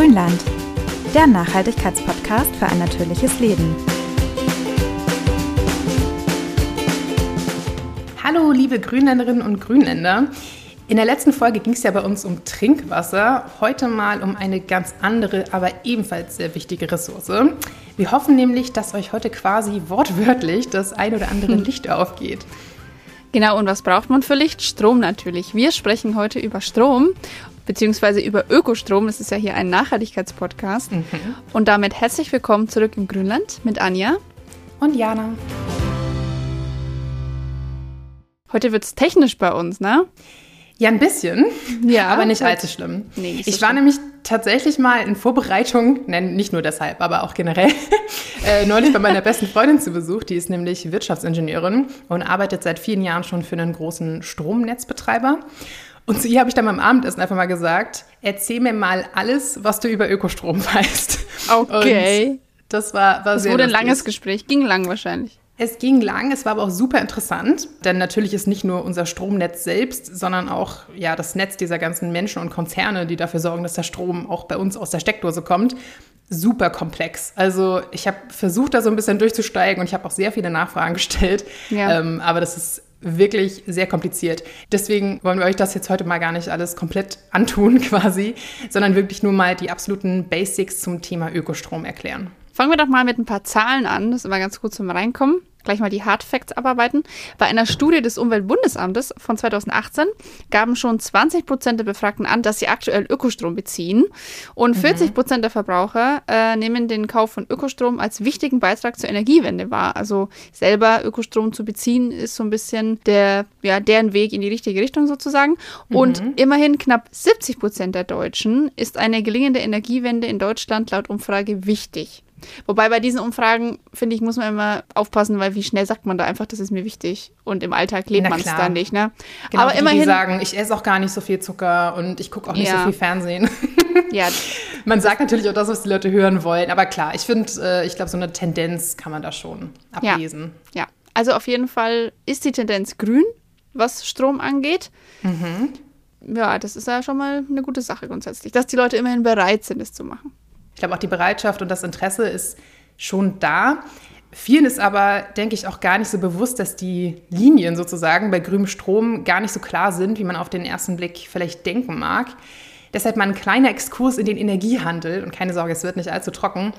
Grünland, der Nachhaltigkeitspodcast für ein natürliches Leben. Hallo, liebe Grünländerinnen und Grünländer. In der letzten Folge ging es ja bei uns um Trinkwasser, heute mal um eine ganz andere, aber ebenfalls sehr wichtige Ressource. Wir hoffen nämlich, dass euch heute quasi wortwörtlich das ein oder andere hm. Licht aufgeht. Genau, und was braucht man für Licht? Strom natürlich. Wir sprechen heute über Strom, beziehungsweise über Ökostrom. Das ist ja hier ein Nachhaltigkeitspodcast. Mhm. Und damit herzlich willkommen zurück im Grünland mit Anja und Jana. Heute wird es technisch bei uns, ne? Ja, ein bisschen, ja, aber nicht allzu schlimm. Nee, nicht so ich war schlimm. nämlich tatsächlich mal in Vorbereitung, nein, nicht nur deshalb, aber auch generell, äh, neulich bei meiner besten Freundin zu Besuch. Die ist nämlich Wirtschaftsingenieurin und arbeitet seit vielen Jahren schon für einen großen Stromnetzbetreiber. Und zu ihr habe ich dann beim Abendessen einfach mal gesagt, erzähl mir mal alles, was du über Ökostrom weißt. Okay. Und das war, war das sehr wurde ein langes Gespräch, ging lang wahrscheinlich. Es ging lang, es war aber auch super interessant, denn natürlich ist nicht nur unser Stromnetz selbst, sondern auch ja, das Netz dieser ganzen Menschen und Konzerne, die dafür sorgen, dass der Strom auch bei uns aus der Steckdose kommt, super komplex. Also ich habe versucht, da so ein bisschen durchzusteigen und ich habe auch sehr viele Nachfragen gestellt, ja. ähm, aber das ist wirklich sehr kompliziert. Deswegen wollen wir euch das jetzt heute mal gar nicht alles komplett antun quasi, sondern wirklich nur mal die absoluten Basics zum Thema Ökostrom erklären. Fangen wir doch mal mit ein paar Zahlen an. Das ist immer ganz gut zum Reinkommen gleich mal die Hard Facts abarbeiten. Bei einer Studie des Umweltbundesamtes von 2018 gaben schon 20 Prozent der Befragten an, dass sie aktuell Ökostrom beziehen. Und 40 mhm. Prozent der Verbraucher äh, nehmen den Kauf von Ökostrom als wichtigen Beitrag zur Energiewende wahr. Also selber Ökostrom zu beziehen ist so ein bisschen der, ja, deren Weg in die richtige Richtung sozusagen. Und mhm. immerhin knapp 70 Prozent der Deutschen ist eine gelingende Energiewende in Deutschland laut Umfrage wichtig. Wobei bei diesen Umfragen, finde ich, muss man immer aufpassen, weil wie schnell sagt man da einfach, das ist mir wichtig. Und im Alltag lebt man es dann nicht, ne? Genau, Aber immerhin. Die sagen, ich esse auch gar nicht so viel Zucker und ich gucke auch nicht ja. so viel Fernsehen. ja. Man sagt natürlich auch das, was die Leute hören wollen. Aber klar, ich finde, äh, ich glaube, so eine Tendenz kann man da schon ablesen. Ja. ja. Also auf jeden Fall ist die Tendenz grün, was Strom angeht. Mhm. Ja, das ist ja schon mal eine gute Sache grundsätzlich, dass die Leute immerhin bereit sind, es zu machen. Ich glaube, auch die Bereitschaft und das Interesse ist schon da. Vielen ist aber, denke ich, auch gar nicht so bewusst, dass die Linien sozusagen bei grünem Strom gar nicht so klar sind, wie man auf den ersten Blick vielleicht denken mag. Deshalb mal ein kleiner Exkurs in den Energiehandel und keine Sorge, es wird nicht allzu trocken.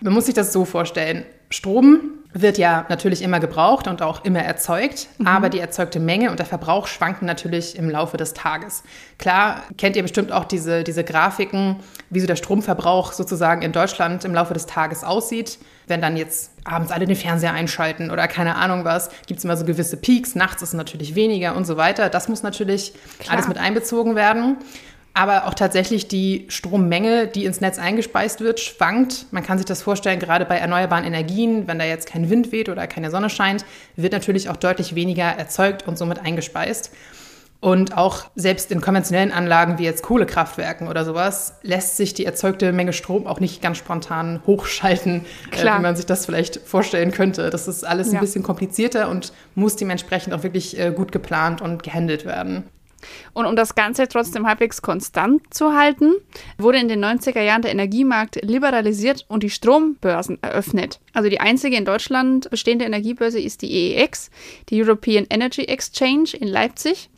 Man muss sich das so vorstellen. Strom wird ja natürlich immer gebraucht und auch immer erzeugt, mhm. aber die erzeugte Menge und der Verbrauch schwanken natürlich im Laufe des Tages. Klar, kennt ihr bestimmt auch diese, diese Grafiken, wie so der Stromverbrauch sozusagen in Deutschland im Laufe des Tages aussieht. Wenn dann jetzt abends alle den Fernseher einschalten oder keine Ahnung was, gibt es immer so gewisse Peaks, nachts ist es natürlich weniger und so weiter. Das muss natürlich Klar. alles mit einbezogen werden aber auch tatsächlich die Strommenge, die ins Netz eingespeist wird, schwankt. Man kann sich das vorstellen, gerade bei erneuerbaren Energien, wenn da jetzt kein Wind weht oder keine Sonne scheint, wird natürlich auch deutlich weniger erzeugt und somit eingespeist. Und auch selbst in konventionellen Anlagen wie jetzt Kohlekraftwerken oder sowas lässt sich die erzeugte Menge Strom auch nicht ganz spontan hochschalten, äh, wie man sich das vielleicht vorstellen könnte. Das ist alles ja. ein bisschen komplizierter und muss dementsprechend auch wirklich äh, gut geplant und gehandelt werden. Und um das Ganze trotzdem halbwegs konstant zu halten, wurde in den 90er Jahren der Energiemarkt liberalisiert und die Strombörsen eröffnet. Also die einzige in Deutschland bestehende Energiebörse ist die EEX, die European Energy Exchange in Leipzig,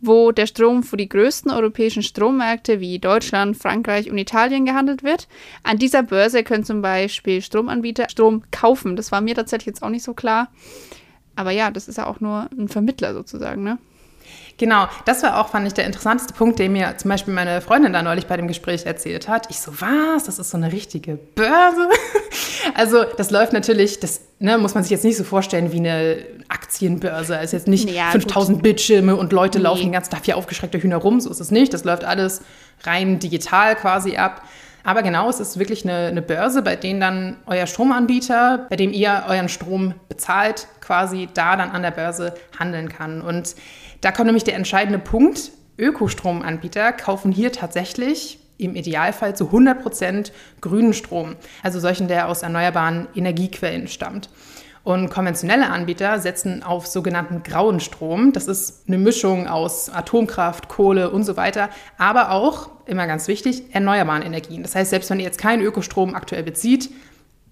wo der Strom für die größten europäischen Strommärkte wie Deutschland, Frankreich und Italien gehandelt wird. An dieser Börse können zum Beispiel Stromanbieter Strom kaufen. Das war mir tatsächlich jetzt auch nicht so klar. Aber ja, das ist ja auch nur ein Vermittler sozusagen, ne? Genau, das war auch, fand ich, der interessanteste Punkt, den mir zum Beispiel meine Freundin da neulich bei dem Gespräch erzählt hat. Ich so, was? Das ist so eine richtige Börse? also das läuft natürlich, das ne, muss man sich jetzt nicht so vorstellen wie eine Aktienbörse. Es ist jetzt nicht ja, 5000 gut. Bildschirme und Leute nee. laufen den ganzen Tag wie aufgeschreckte Hühner rum. So ist es nicht. Das läuft alles rein digital quasi ab. Aber genau, es ist wirklich eine, eine, Börse, bei denen dann euer Stromanbieter, bei dem ihr euren Strom bezahlt, quasi da dann an der Börse handeln kann. Und da kommt nämlich der entscheidende Punkt. Ökostromanbieter kaufen hier tatsächlich im Idealfall zu 100 Prozent grünen Strom, also solchen, der aus erneuerbaren Energiequellen stammt. Und konventionelle Anbieter setzen auf sogenannten grauen Strom. Das ist eine Mischung aus Atomkraft, Kohle und so weiter, aber auch, immer ganz wichtig, erneuerbaren Energien. Das heißt, selbst wenn ihr jetzt keinen Ökostrom aktuell bezieht,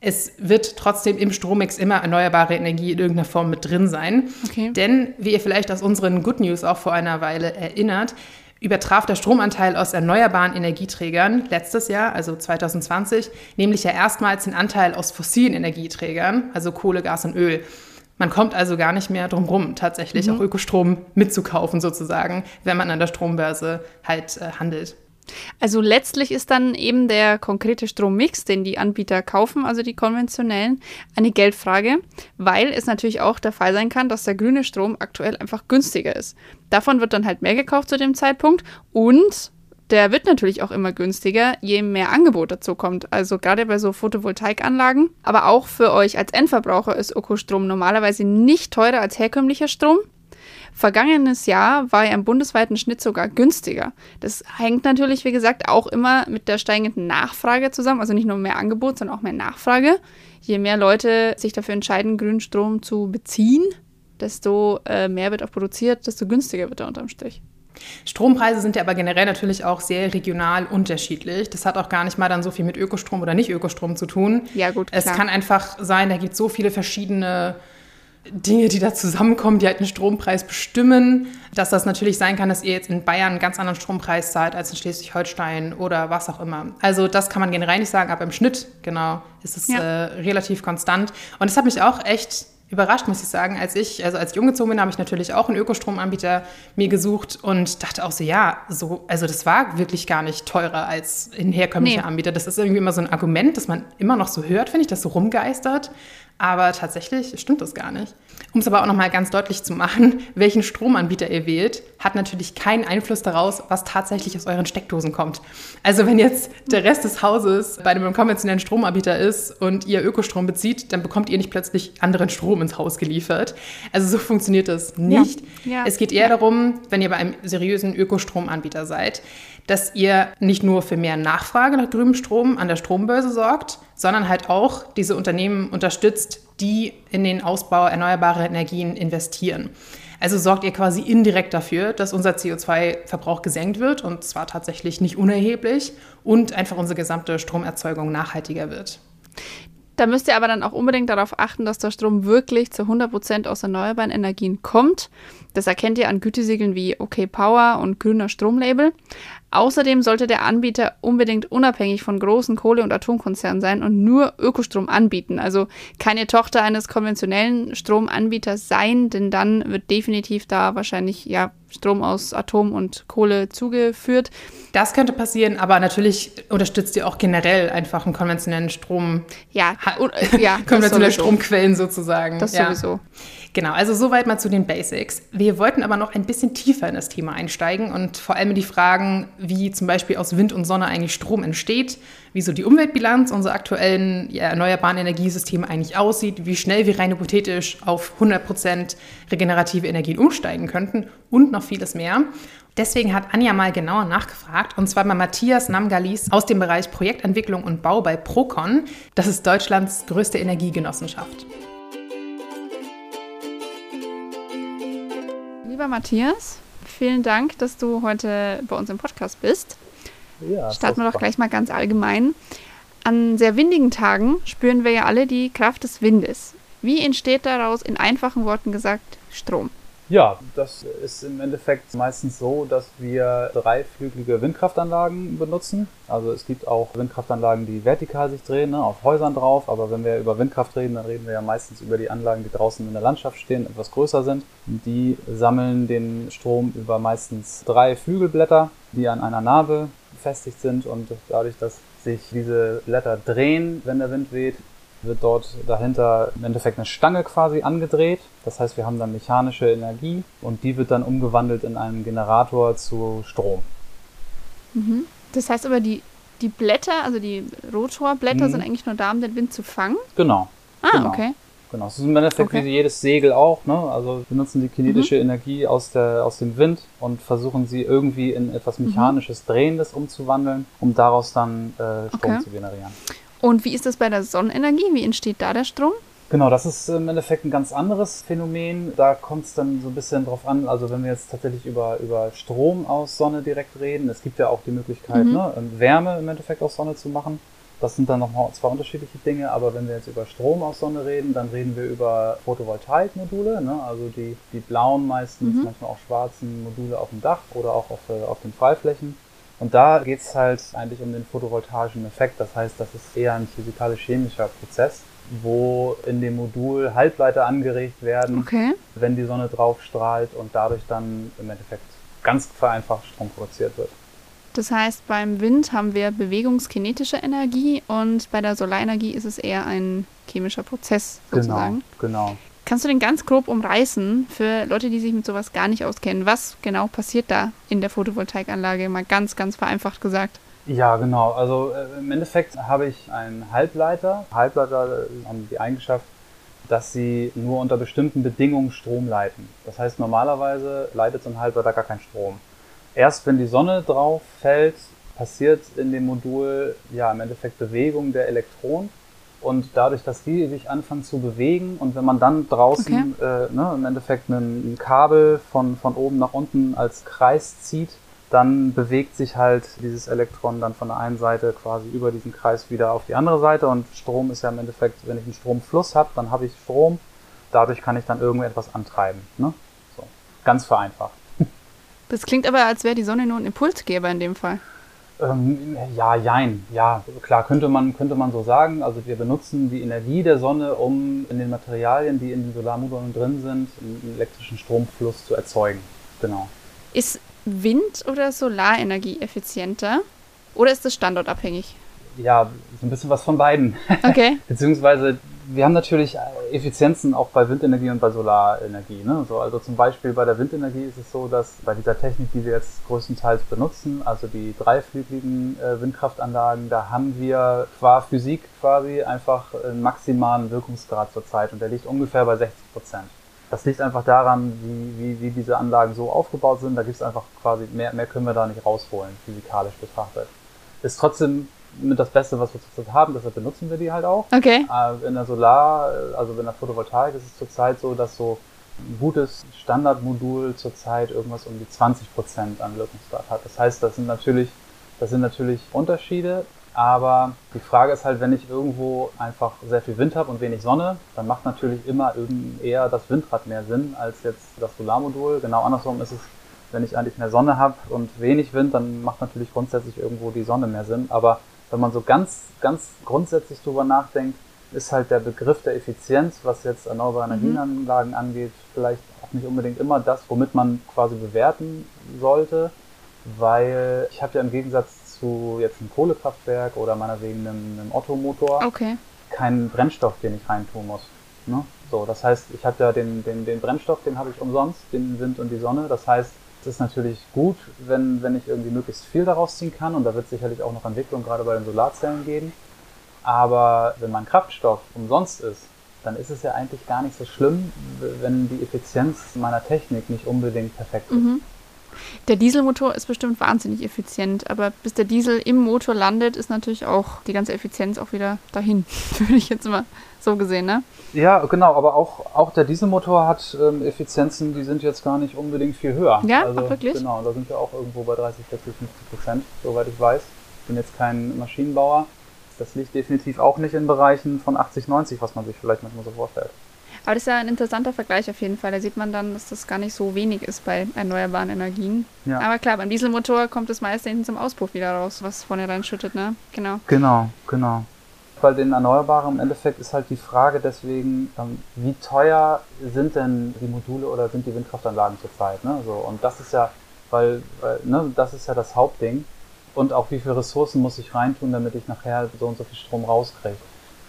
es wird trotzdem im Strommix immer erneuerbare Energie in irgendeiner Form mit drin sein. Okay. Denn, wie ihr vielleicht aus unseren Good News auch vor einer Weile erinnert, übertraf der Stromanteil aus erneuerbaren Energieträgern letztes Jahr, also 2020, nämlich ja erstmals den Anteil aus fossilen Energieträgern, also Kohle, Gas und Öl. Man kommt also gar nicht mehr drum rum, tatsächlich mhm. auch Ökostrom mitzukaufen sozusagen, wenn man an der Strombörse halt äh, handelt. Also letztlich ist dann eben der konkrete Strommix, den die Anbieter kaufen, also die konventionellen, eine Geldfrage, weil es natürlich auch der Fall sein kann, dass der grüne Strom aktuell einfach günstiger ist. Davon wird dann halt mehr gekauft zu dem Zeitpunkt und der wird natürlich auch immer günstiger, je mehr Angebot dazu kommt. Also gerade bei so Photovoltaikanlagen. Aber auch für euch als Endverbraucher ist Ökostrom normalerweise nicht teurer als herkömmlicher Strom. Vergangenes Jahr war er im bundesweiten Schnitt sogar günstiger. Das hängt natürlich, wie gesagt, auch immer mit der steigenden Nachfrage zusammen. Also nicht nur mehr Angebot, sondern auch mehr Nachfrage. Je mehr Leute sich dafür entscheiden, grünen Strom zu beziehen, desto äh, mehr wird auch produziert, desto günstiger wird er unterm Strich. Strompreise sind ja aber generell natürlich auch sehr regional unterschiedlich. Das hat auch gar nicht mal dann so viel mit Ökostrom oder nicht Ökostrom zu tun. Ja, gut. Klar. Es kann einfach sein, da gibt es so viele verschiedene Dinge, die da zusammenkommen, die halt einen Strompreis bestimmen, dass das natürlich sein kann, dass ihr jetzt in Bayern einen ganz anderen Strompreis zahlt als in Schleswig-Holstein oder was auch immer. Also das kann man generell nicht sagen, aber im Schnitt, genau, ist es ja. äh, relativ konstant. Und es hat mich auch echt überrascht, muss ich sagen. Als ich, also als ich umgezogen bin, habe ich natürlich auch einen Ökostromanbieter mir gesucht und dachte auch so, ja, so, also das war wirklich gar nicht teurer als ein herkömmlicher nee. Anbieter. Das ist irgendwie immer so ein Argument, das man immer noch so hört, finde ich, das so rumgeistert. Aber tatsächlich stimmt das gar nicht. Um es aber auch nochmal ganz deutlich zu machen, welchen Stromanbieter ihr wählt, hat natürlich keinen Einfluss daraus, was tatsächlich aus euren Steckdosen kommt. Also wenn jetzt der Rest des Hauses bei einem konventionellen Stromanbieter ist und ihr Ökostrom bezieht, dann bekommt ihr nicht plötzlich anderen Strom ins Haus geliefert. Also so funktioniert das nicht. Ja. Ja. Es geht eher ja. darum, wenn ihr bei einem seriösen Ökostromanbieter seid, dass ihr nicht nur für mehr Nachfrage nach grünem Strom an der Strombörse sorgt, sondern halt auch diese Unternehmen unterstützt, die in den Ausbau erneuerbarer Energien investieren. Also sorgt ihr quasi indirekt dafür, dass unser CO2-Verbrauch gesenkt wird und zwar tatsächlich nicht unerheblich und einfach unsere gesamte Stromerzeugung nachhaltiger wird. Da müsst ihr aber dann auch unbedingt darauf achten, dass der Strom wirklich zu 100% aus erneuerbaren Energien kommt. Das erkennt ihr an Gütesiegeln wie OK Power und grüner Stromlabel. Außerdem sollte der Anbieter unbedingt unabhängig von großen Kohle- und Atomkonzernen sein und nur Ökostrom anbieten. Also keine Tochter eines konventionellen Stromanbieters sein, denn dann wird definitiv da wahrscheinlich ja Strom aus Atom und Kohle zugeführt. Das könnte passieren, aber natürlich unterstützt ihr auch generell einfach einen konventionellen Strom. Ja, ja konventionelle Stromquellen sozusagen. Das ja. sowieso. Genau, also soweit mal zu den Basics. Wir wollten aber noch ein bisschen tiefer in das Thema einsteigen und vor allem in die Fragen, wie zum Beispiel aus Wind und Sonne eigentlich Strom entsteht, wie so die Umweltbilanz unserer aktuellen ja, erneuerbaren Energiesysteme eigentlich aussieht, wie schnell wir rein hypothetisch auf 100% regenerative Energien umsteigen könnten und noch vieles mehr. Deswegen hat Anja mal genauer nachgefragt, und zwar bei Matthias Namgalis aus dem Bereich Projektentwicklung und Bau bei Procon. Das ist Deutschlands größte Energiegenossenschaft. Lieber Matthias, vielen Dank, dass du heute bei uns im Podcast bist. Ja, Starten wir doch gleich mal ganz allgemein. An sehr windigen Tagen spüren wir ja alle die Kraft des Windes. Wie entsteht daraus in einfachen Worten gesagt Strom? Ja, das ist im Endeffekt meistens so, dass wir dreiflügelige Windkraftanlagen benutzen. Also es gibt auch Windkraftanlagen, die vertikal sich drehen, ne, auf Häusern drauf. Aber wenn wir über Windkraft reden, dann reden wir ja meistens über die Anlagen, die draußen in der Landschaft stehen, etwas größer sind. Die sammeln den Strom über meistens drei Flügelblätter, die an einer Narbe befestigt sind. Und dadurch, dass sich diese Blätter drehen, wenn der Wind weht, wird dort dahinter im Endeffekt eine Stange quasi angedreht. Das heißt, wir haben dann mechanische Energie und die wird dann umgewandelt in einen Generator zu Strom. Mhm. Das heißt aber, die, die Blätter, also die Rotorblätter, mhm. sind eigentlich nur da, um den Wind zu fangen? Genau. Ah, genau. okay. Genau, es ist im Endeffekt okay. wie jedes Segel auch. Ne? Also wir nutzen die kinetische mhm. Energie aus, der, aus dem Wind und versuchen sie irgendwie in etwas mhm. mechanisches, Drehendes umzuwandeln, um daraus dann äh, Strom okay. zu generieren. Und wie ist das bei der Sonnenenergie? Wie entsteht da der Strom? Genau, das ist im Endeffekt ein ganz anderes Phänomen. Da kommt es dann so ein bisschen drauf an, also wenn wir jetzt tatsächlich über, über Strom aus Sonne direkt reden, es gibt ja auch die Möglichkeit, Mhm. ne, Wärme im Endeffekt aus Sonne zu machen. Das sind dann nochmal zwei unterschiedliche Dinge, aber wenn wir jetzt über Strom aus Sonne reden, dann reden wir über Photovoltaikmodule, ne? also die, die blauen meistens, Mhm. manchmal auch schwarzen Module auf dem Dach oder auch auf, äh, auf den Freiflächen. Und da geht es halt eigentlich um den photovoltaischen Effekt. Das heißt, das ist eher ein physikalisch-chemischer Prozess, wo in dem Modul Halbleiter angeregt werden, Okay. wenn die Sonne drauf strahlt und dadurch dann im Endeffekt ganz vereinfacht Strom produziert wird. Das heißt, beim Wind haben wir bewegungskinetische Energie und bei der Solarenergie ist es eher ein chemischer Prozess sozusagen. Genau, genau. Kannst du den ganz grob umreißen für Leute, die sich mit sowas gar nicht auskennen? Was genau passiert da in der Photovoltaikanlage? Mal ganz, ganz vereinfacht gesagt. Ja, genau. Also äh, im Endeffekt habe ich einen Halbleiter. Halbleiter äh, haben die Eigenschaft, dass sie nur unter bestimmten Bedingungen Strom leiten. Das heißt, normalerweise leitet so ein Halbleiter gar keinen Strom. Erst wenn die Sonne drauf fällt, passiert in dem Modul ja im Endeffekt Bewegung der Elektronen. Und dadurch, dass die sich anfangen zu bewegen und wenn man dann draußen äh, ne, im Endeffekt ein, ein Kabel von, von oben nach unten als Kreis zieht, dann bewegt sich halt dieses Elektron dann von der einen Seite quasi über diesen Kreis wieder auf die andere Seite und Strom ist ja im Endeffekt, wenn ich einen Stromfluss habe, dann habe ich Strom, dadurch kann ich dann irgendetwas antreiben. Ne? So. Ganz vereinfacht. Das klingt aber, als wäre die Sonne nur ein Impulsgeber in dem Fall. Ähm, ja, jein. Ja, klar, könnte man, könnte man so sagen. Also wir benutzen die Energie der Sonne, um in den Materialien, die in den Solarmodulen drin sind, einen elektrischen Stromfluss zu erzeugen. Genau. Ist Wind- oder Solarenergie effizienter? Oder ist das standortabhängig? Ja, so ein bisschen was von beiden. Okay. Beziehungsweise wir haben natürlich Effizienzen auch bei Windenergie und bei Solarenergie. Ne? So, also zum Beispiel bei der Windenergie ist es so, dass bei dieser Technik, die wir jetzt größtenteils benutzen, also die dreiflügeligen äh, Windkraftanlagen, da haben wir qua Physik quasi einfach einen maximalen Wirkungsgrad zurzeit und der liegt ungefähr bei 60 Prozent. Das liegt einfach daran, wie, wie, wie diese Anlagen so aufgebaut sind. Da gibt es einfach quasi, mehr, mehr können wir da nicht rausholen, physikalisch betrachtet. Ist trotzdem mit das Beste, was wir zurzeit haben, deshalb benutzen wir die halt auch. Okay. Äh, In der Solar, äh, also in der Photovoltaik ist es zurzeit so, dass so ein gutes Standardmodul zurzeit irgendwas um die 20 Prozent an Wirkungsgrad hat. Das heißt, das sind natürlich, das sind natürlich Unterschiede, aber die Frage ist halt, wenn ich irgendwo einfach sehr viel Wind habe und wenig Sonne, dann macht natürlich immer eher das Windrad mehr Sinn als jetzt das Solarmodul. Genau andersrum ist es, wenn ich eigentlich mehr Sonne habe und wenig Wind, dann macht natürlich grundsätzlich irgendwo die Sonne mehr Sinn. Aber wenn man so ganz, ganz grundsätzlich drüber nachdenkt, ist halt der Begriff der Effizienz, was jetzt erneuerbare Energienanlagen angeht, vielleicht auch nicht unbedingt immer das, womit man quasi bewerten sollte, weil ich habe ja im Gegensatz zu jetzt einem Kohlekraftwerk oder meinetwegen einem, einem Ottomotor Okay. keinen Brennstoff, den ich reintun muss. Ne? So, das heißt, ich habe ja den, den, den Brennstoff, den habe ich umsonst, den Wind und die Sonne. Das heißt, ist natürlich gut, wenn, wenn ich irgendwie möglichst viel daraus ziehen kann und da wird sicherlich auch noch Entwicklung gerade bei den Solarzellen geben. Aber wenn mein Kraftstoff umsonst ist, dann ist es ja eigentlich gar nicht so schlimm, wenn die Effizienz meiner Technik nicht unbedingt perfekt ist. Mhm. Der Dieselmotor ist bestimmt wahnsinnig effizient, aber bis der Diesel im Motor landet, ist natürlich auch die ganze Effizienz auch wieder dahin. Würde ich jetzt mal so gesehen, ne? Ja, genau, aber auch, auch der Dieselmotor hat ähm, Effizienzen, die sind jetzt gar nicht unbedingt viel höher. Ja, also, wirklich? Genau, da sind wir auch irgendwo bei 30, 40, 50 Prozent, soweit ich weiß. Ich bin jetzt kein Maschinenbauer. Das liegt definitiv auch nicht in Bereichen von 80, 90, was man sich vielleicht manchmal so vorstellt. Aber das ist ja ein interessanter Vergleich auf jeden Fall. Da sieht man dann, dass das gar nicht so wenig ist bei erneuerbaren Energien. Ja. Aber klar, beim Dieselmotor kommt das meiste hinten zum Auspuff wieder raus, was vorne reinschüttet, ne? Genau. Genau, genau. Bei den Erneuerbaren im Endeffekt ist halt die Frage deswegen, ähm, wie teuer sind denn die Module oder sind die Windkraftanlagen zurzeit? Ne? So, und das ist ja, weil, weil ne, das ist ja das Hauptding. Und auch wie viele Ressourcen muss ich reintun, damit ich nachher so und so viel Strom rauskriege.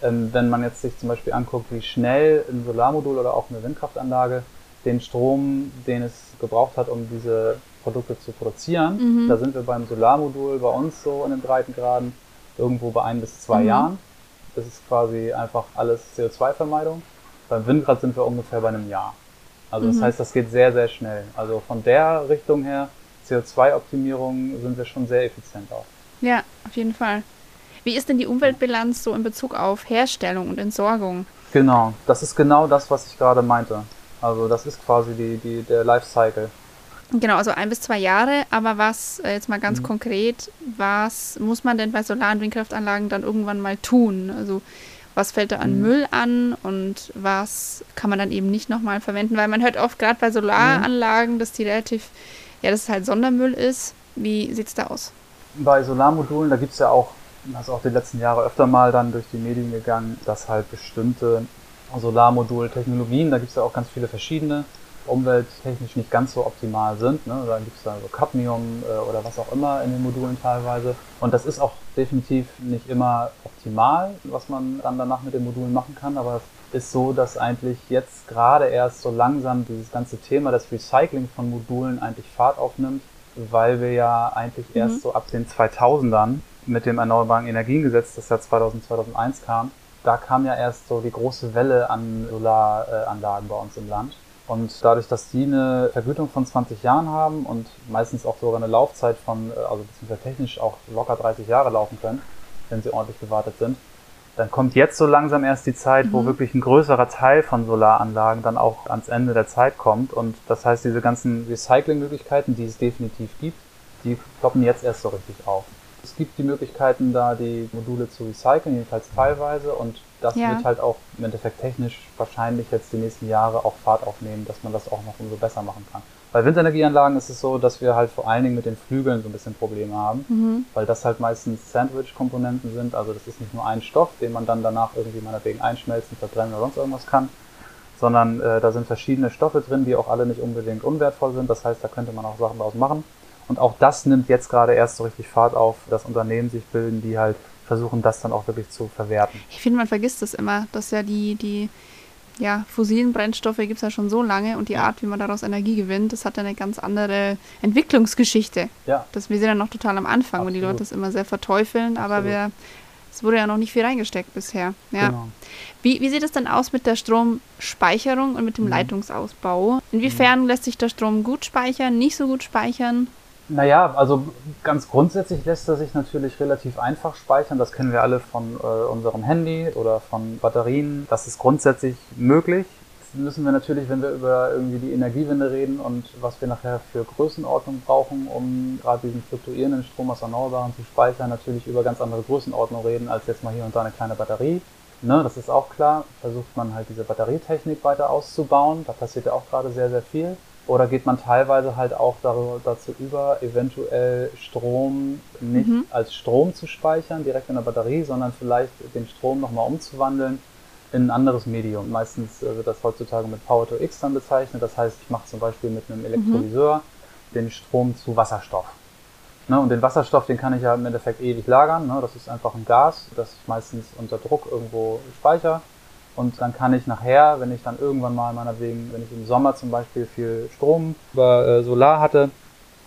Ähm, wenn man jetzt sich zum Beispiel anguckt, wie schnell ein Solarmodul oder auch eine Windkraftanlage den Strom, den es gebraucht hat, um diese Produkte zu produzieren, Mhm. da sind wir beim Solarmodul bei uns so in den Breitengraden irgendwo bei ein bis zwei Mhm. Jahren. Das ist quasi einfach alles CO2-Vermeidung. Beim Windrad sind wir ungefähr bei einem Jahr. Also das Mhm. heißt, das geht sehr, sehr schnell. Also von der Richtung her, CO2-Optimierung, sind wir schon sehr effizient auch. Ja, auf jeden Fall. Wie ist denn die Umweltbilanz so in Bezug auf Herstellung und Entsorgung? Genau, das ist genau das, was ich gerade meinte. Also das ist quasi die, die, der Lifecycle. Genau, also ein bis zwei Jahre. Aber was, äh, jetzt mal ganz Mhm. konkret, was muss man denn bei Solar- und Windkraftanlagen dann irgendwann mal tun? Also was fällt da an Mhm. Müll an und was kann man dann eben nicht nochmal verwenden? Weil man hört oft gerade bei Mhm. Solaranlagen, dass die relativ, ja, dass es halt Sondermüll ist. Wie sieht's da aus? Bei Solarmodulen, da gibt es ja auch, das ist auch die letzten Jahre öfter mal dann durch die Medien gegangen, dass halt bestimmte Solarmodul-Technologien, da gibt es ja auch ganz viele verschiedene, umwelttechnisch nicht ganz so optimal sind. Ne? Da gibt es da so Cadmium äh, oder was auch immer in den Modulen teilweise. Und das ist auch definitiv nicht immer optimal, was man dann danach mit den Modulen machen kann. Aber es ist so, dass eigentlich jetzt gerade erst so langsam dieses ganze Thema des Recycling von Modulen eigentlich Fahrt aufnimmt, weil wir ja eigentlich erst so ab den 2000ern mit dem Erneuerbaren Energiengesetz, das ja 2000, 2001 kam, da kam ja erst so die große Welle an Solaranlagen bei uns im Land. Und dadurch, dass die eine Vergütung von 20 Jahren haben und meistens auch sogar eine Laufzeit von, äh, also beziehungsweise technisch auch locker 30 Jahre laufen können, wenn sie ordentlich gewartet sind, dann kommt jetzt so langsam erst die Zeit, wo wirklich ein größerer Teil von Solaranlagen dann auch ans Ende der Zeit kommt. Und das heißt, diese ganzen Recyclingmöglichkeiten, die es definitiv gibt, die ploppen jetzt erst so richtig auf. Es gibt die Möglichkeiten, da die Module zu recyceln, jedenfalls teilweise. Und das Ja. wird halt auch im Endeffekt technisch wahrscheinlich jetzt die nächsten Jahre auch Fahrt aufnehmen, dass man das auch noch umso besser machen kann. Bei Windenergieanlagen ist es so, dass wir halt vor allen Dingen mit den Flügeln so ein bisschen Probleme haben, weil das halt meistens Sandwich-Komponenten sind. Also das ist nicht nur ein Stoff, den man dann danach irgendwie meinetwegen einschmelzen, verbrennen oder sonst irgendwas kann, sondern äh, da sind verschiedene Stoffe drin, die auch alle nicht unbedingt unwertvoll sind. Das heißt, da könnte man auch Sachen daraus machen. Und auch das nimmt jetzt gerade erst so richtig Fahrt auf, dass Unternehmen sich bilden, die halt versuchen, das dann auch wirklich zu verwerten. Ich finde, man vergisst das immer, dass ja die, die ja, fossilen Brennstoffe gibt es ja schon so lange und die Art, wie man daraus Energie gewinnt, das hat ja eine ganz andere Entwicklungsgeschichte. Ja, Das, wir sind ja noch total am Anfang, wo die Absolut. Leute das immer sehr verteufeln, aber Absolut. wir, es wurde ja noch nicht viel reingesteckt bisher. Ja. genau. Wie, wie sieht es denn aus mit der Stromspeicherung und mit dem Mhm. Leitungsausbau? Inwiefern lässt sich der Strom gut speichern, nicht so gut speichern? Naja, also ganz grundsätzlich lässt er sich natürlich relativ einfach speichern. Das kennen wir alle von äh, unserem Handy oder von Batterien. Das ist grundsätzlich möglich. Jetzt müssen wir natürlich, wenn wir über irgendwie die Energiewende reden und was wir nachher für Größenordnung brauchen, um gerade diesen fluktuierenden Strom aus Erneuerbaren zu speichern, natürlich über ganz andere Größenordnung reden, als jetzt mal hier und da eine kleine Batterie. Ne, das ist auch klar. Versucht man halt diese Batterietechnik weiter auszubauen. Da passiert ja auch gerade sehr, sehr viel. Oder geht man teilweise halt auch dazu über, eventuell Strom nicht Mhm. als Strom zu speichern, direkt in der Batterie, sondern vielleicht den Strom nochmal umzuwandeln in ein anderes Medium. Meistens äh, wird das heutzutage mit Power to X dann bezeichnet. Das heißt, ich mache zum Beispiel mit einem Elektrolyseur den Strom zu Wasserstoff. Ne, und den Wasserstoff, den kann ich ja im Endeffekt ewig lagern. Ne? Das ist einfach ein Gas, das ich meistens unter Druck irgendwo speichere. Und dann kann ich nachher, wenn ich dann irgendwann mal meinetwegen, wenn ich im Sommer zum Beispiel viel Strom über äh, Solar hatte,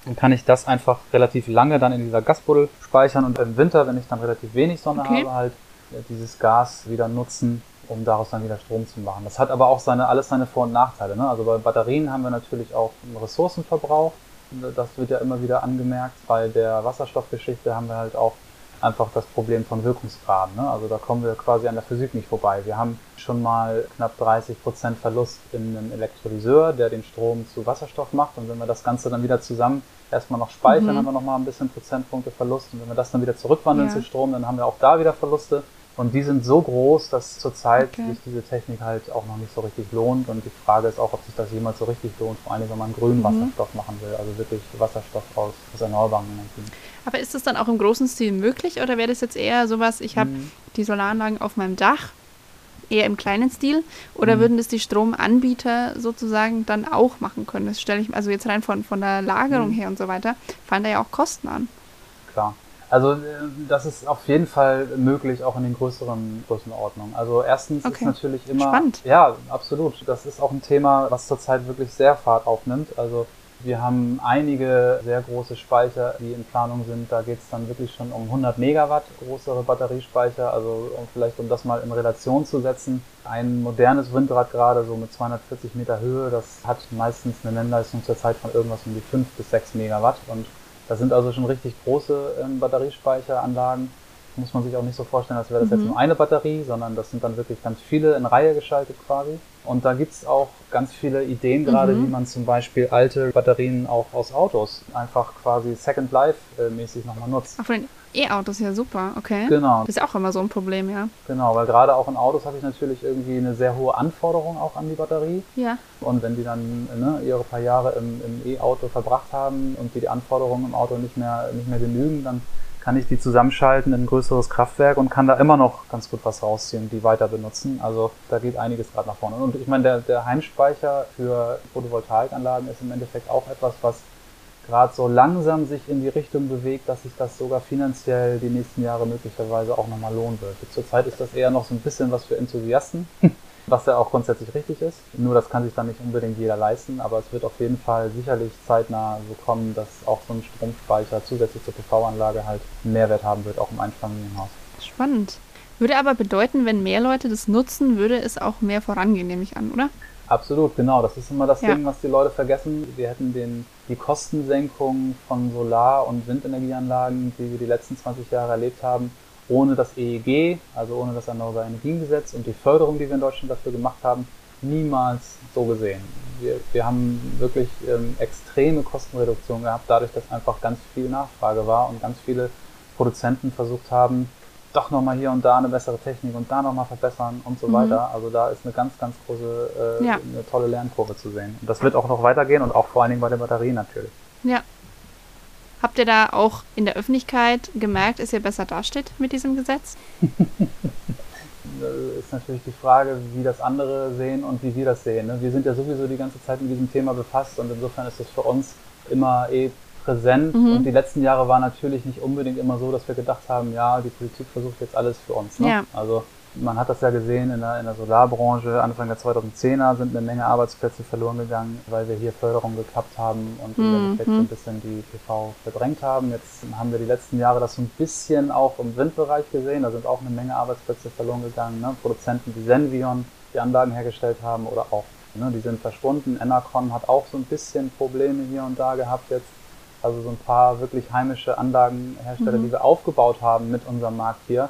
dann kann ich das einfach relativ lange dann in dieser Gasbuddel speichern und im Winter, wenn ich dann relativ wenig Sonne Okay. habe, halt äh, dieses Gas wieder nutzen, um daraus dann wieder Strom zu machen. Das hat aber auch seine, alles seine Vor- und Nachteile. Ne? Also bei Batterien haben wir natürlich auch einen Ressourcenverbrauch. Das wird ja immer wieder angemerkt. Bei der Wasserstoffgeschichte haben wir halt auch einfach das Problem von Wirkungsgraden. Ne? Also da kommen wir quasi an der Physik nicht vorbei. Wir haben schon mal knapp 30% Verlust in einem Elektrolyseur, der den Strom zu Wasserstoff macht. Und wenn wir das Ganze dann wieder zusammen erstmal noch speichern, Mhm. haben wir nochmal ein bisschen Prozentpunkte Verlust. Und wenn wir das dann wieder zurückwandeln Ja. zu Strom, dann haben wir auch da wieder Verluste. Und die sind so groß, dass zurzeit Okay. sich diese Technik halt auch noch nicht so richtig lohnt. Und die Frage ist auch, ob sich das jemals so richtig lohnt, vor allem wenn man grünen Mhm. Wasserstoff machen will. Also wirklich Wasserstoff aus, aus erneuerbaren Energien. Aber ist das dann auch im großen Stil möglich oder wäre das jetzt eher sowas, ich habe Mhm. die Solaranlagen auf meinem Dach, eher im kleinen Stil, oder Mhm. würden das die Stromanbieter sozusagen dann auch machen können? Das stelle ich, also jetzt rein von, von der Lagerung Mhm. her und so weiter, fallen da ja auch Kosten an. Klar. Also äh, das ist auf jeden Fall möglich, auch in den größeren Größenordnungen. Also erstens ist Okay. natürlich immer... Spannend. Ja, absolut. Das ist auch ein Thema, was zurzeit wirklich sehr Fahrt aufnimmt. Also wir haben einige sehr große Speicher, die in Planung sind. Da geht es dann wirklich schon um 100 Megawatt größere Batteriespeicher. Also um vielleicht um das mal in Relation zu setzen. Ein modernes Windrad gerade so mit 240 Meter Höhe, das hat meistens eine Nennleistung zurzeit von irgendwas um die 5 bis 6 Megawatt. Und das sind also schon richtig große ähm, Batteriespeicheranlagen. muss man sich auch nicht so vorstellen, als wäre das mhm. jetzt nur eine Batterie, sondern das sind dann wirklich ganz viele in Reihe geschaltet quasi. Und da gibt es auch ganz viele Ideen gerade, mhm. wie man zum Beispiel alte Batterien auch aus Autos einfach quasi Second Life-mäßig nochmal nutzt. Ach, E-Autos, ja super, okay. Genau. Das ist auch immer so ein Problem, ja. Genau, weil gerade auch in Autos habe ich natürlich irgendwie eine sehr hohe Anforderung auch an die Batterie. Ja. Und wenn die dann ne, ihre paar Jahre im, im E-Auto verbracht haben und die, die Anforderungen im Auto nicht mehr, nicht mehr genügen, dann kann ich die zusammenschalten in ein größeres Kraftwerk und kann da immer noch ganz gut was rausziehen, die weiter benutzen. Also da geht einiges gerade nach vorne. Und ich meine, der, der Heimspeicher für Photovoltaikanlagen ist im Endeffekt auch etwas, was gerade so langsam sich in die Richtung bewegt, dass sich das sogar finanziell die nächsten Jahre möglicherweise auch nochmal lohnen wird. Zurzeit ist das eher noch so ein bisschen was für Enthusiasten. was ja auch grundsätzlich richtig ist. Nur das kann sich dann nicht unbedingt jeder leisten, aber es wird auf jeden Fall sicherlich zeitnah so kommen, dass auch so ein Stromspeicher zusätzlich zur PV-Anlage halt einen Mehrwert haben wird, auch im Einfamilienhaus. Spannend. Würde aber bedeuten, wenn mehr Leute das nutzen, würde es auch mehr vorangehen, nehme ich an, oder? Absolut, genau. Das ist immer das ja. Ding, was die Leute vergessen. Wir hätten den, die Kostensenkung von Solar- und Windenergieanlagen, die wir die letzten 20 Jahre erlebt haben, ohne das EEG, also ohne das Erneuerbare Energiengesetz und die Förderung, die wir in Deutschland dafür gemacht haben, niemals so gesehen. Wir, wir haben wirklich ähm, extreme Kostenreduktion gehabt, dadurch, dass einfach ganz viel Nachfrage war und ganz viele Produzenten versucht haben, doch nochmal hier und da eine bessere Technik und da nochmal verbessern und so mhm. weiter. Also da ist eine ganz, ganz große, äh, ja. eine tolle Lernkurve zu sehen. Und das wird auch noch weitergehen und auch vor allen Dingen bei den Batterien natürlich. Ja, Habt ihr da auch in der Öffentlichkeit gemerkt, dass ihr besser dasteht mit diesem Gesetz? das ist natürlich die Frage, wie das andere sehen und wie wir das sehen. Ne? Wir sind ja sowieso die ganze Zeit mit diesem Thema befasst und insofern ist das für uns immer eh präsent. Mhm. Und die letzten Jahre waren natürlich nicht unbedingt immer so, dass wir gedacht haben, ja, die Politik versucht jetzt alles für uns. Ne? Ja. Also man hat das ja gesehen in der, in der Solarbranche. Anfang der 2010er sind eine Menge Arbeitsplätze verloren gegangen, weil wir hier Förderung geklappt haben und im mhm. Endeffekt so ein bisschen die PV verdrängt haben. Jetzt haben wir die letzten Jahre das so ein bisschen auch im Windbereich gesehen. Da sind auch eine Menge Arbeitsplätze verloren gegangen. Ne? Produzenten wie Senvion, die Anlagen hergestellt haben oder auch, ne, die sind verschwunden. Enercon hat auch so ein bisschen Probleme hier und da gehabt jetzt. Also so ein paar wirklich heimische Anlagenhersteller, mhm. die wir aufgebaut haben mit unserem Markt hier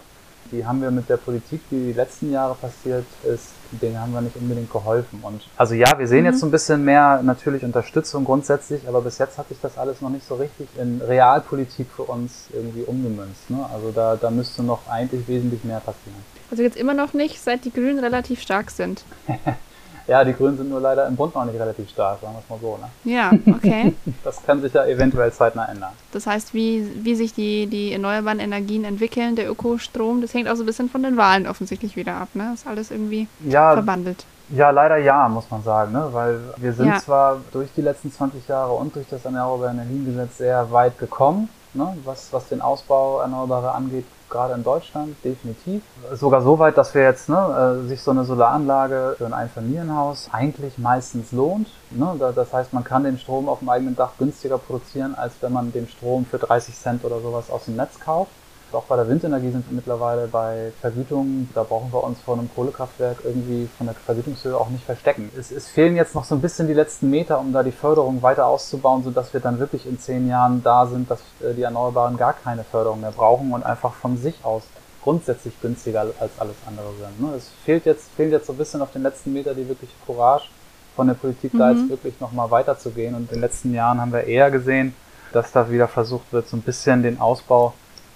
die haben wir mit der Politik, die die letzten Jahre passiert ist, denen haben wir nicht unbedingt geholfen. Und also ja, wir sehen mhm. jetzt so ein bisschen mehr natürlich Unterstützung grundsätzlich, aber bis jetzt hat sich das alles noch nicht so richtig in Realpolitik für uns irgendwie umgemünzt. Ne? Also da, da müsste noch eigentlich wesentlich mehr passieren. Also jetzt immer noch nicht, seit die Grünen relativ stark sind. Ja, die Grünen sind nur leider im Bund noch nicht relativ stark, sagen wir es mal so. Ne? Ja, okay. das kann sich ja eventuell zeitnah ändern. Das heißt, wie, wie sich die, die erneuerbaren Energien entwickeln, der Ökostrom, das hängt auch so ein bisschen von den Wahlen offensichtlich wieder ab. Ne? Das ist alles irgendwie ja, verbandelt. Ja, leider ja, muss man sagen, ne? weil wir sind ja. zwar durch die letzten 20 Jahre und durch das Erneuerbare Energiengesetz sehr weit gekommen, ne? was, was den Ausbau Erneuerbarer angeht, gerade in Deutschland, definitiv. Sogar so weit, dass wir jetzt ne, äh, sich so eine Solaranlage für ein Einfamilienhaus eigentlich meistens lohnt. Ne? Das heißt, man kann den Strom auf dem eigenen Dach günstiger produzieren, als wenn man den Strom für 30 Cent oder sowas aus dem Netz kauft. Auch bei der Windenergie sind wir mittlerweile bei Vergütungen, da brauchen wir uns vor einem Kohlekraftwerk irgendwie von der Vergütungshöhe auch nicht verstecken. Es, es, fehlen jetzt noch so ein bisschen die letzten Meter, um da die Förderung weiter auszubauen, sodass wir dann wirklich in zehn Jahren da sind, dass äh, die Erneuerbaren gar keine Förderung mehr brauchen und einfach von sich aus grundsätzlich günstiger als alles andere sind. Ne? Es fehlt jetzt, fehlt jetzt so ein bisschen auf den letzten Meter die wirkliche Courage von der Politik, mhm. da jetzt wirklich nochmal weiterzugehen. Und in den letzten Jahren haben wir eher gesehen, dass da wieder versucht wird, so ein bisschen den Ausbau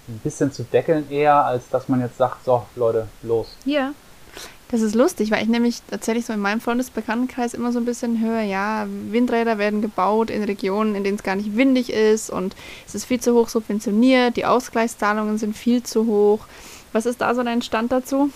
ein bisschen zu deckeln eher, als dass man jetzt sagt, so Leute, los. Ja. Das ist lustig, weil ich nämlich tatsächlich so in meinem Freundesbekanntenkreis immer so ein bisschen höre, ja, Windräder werden gebaut in Regionen, in denen es gar nicht windig ist und es ist viel zu hoch subventioniert, die Ausgleichszahlungen sind viel zu hoch. Was ist da so dein Stand dazu?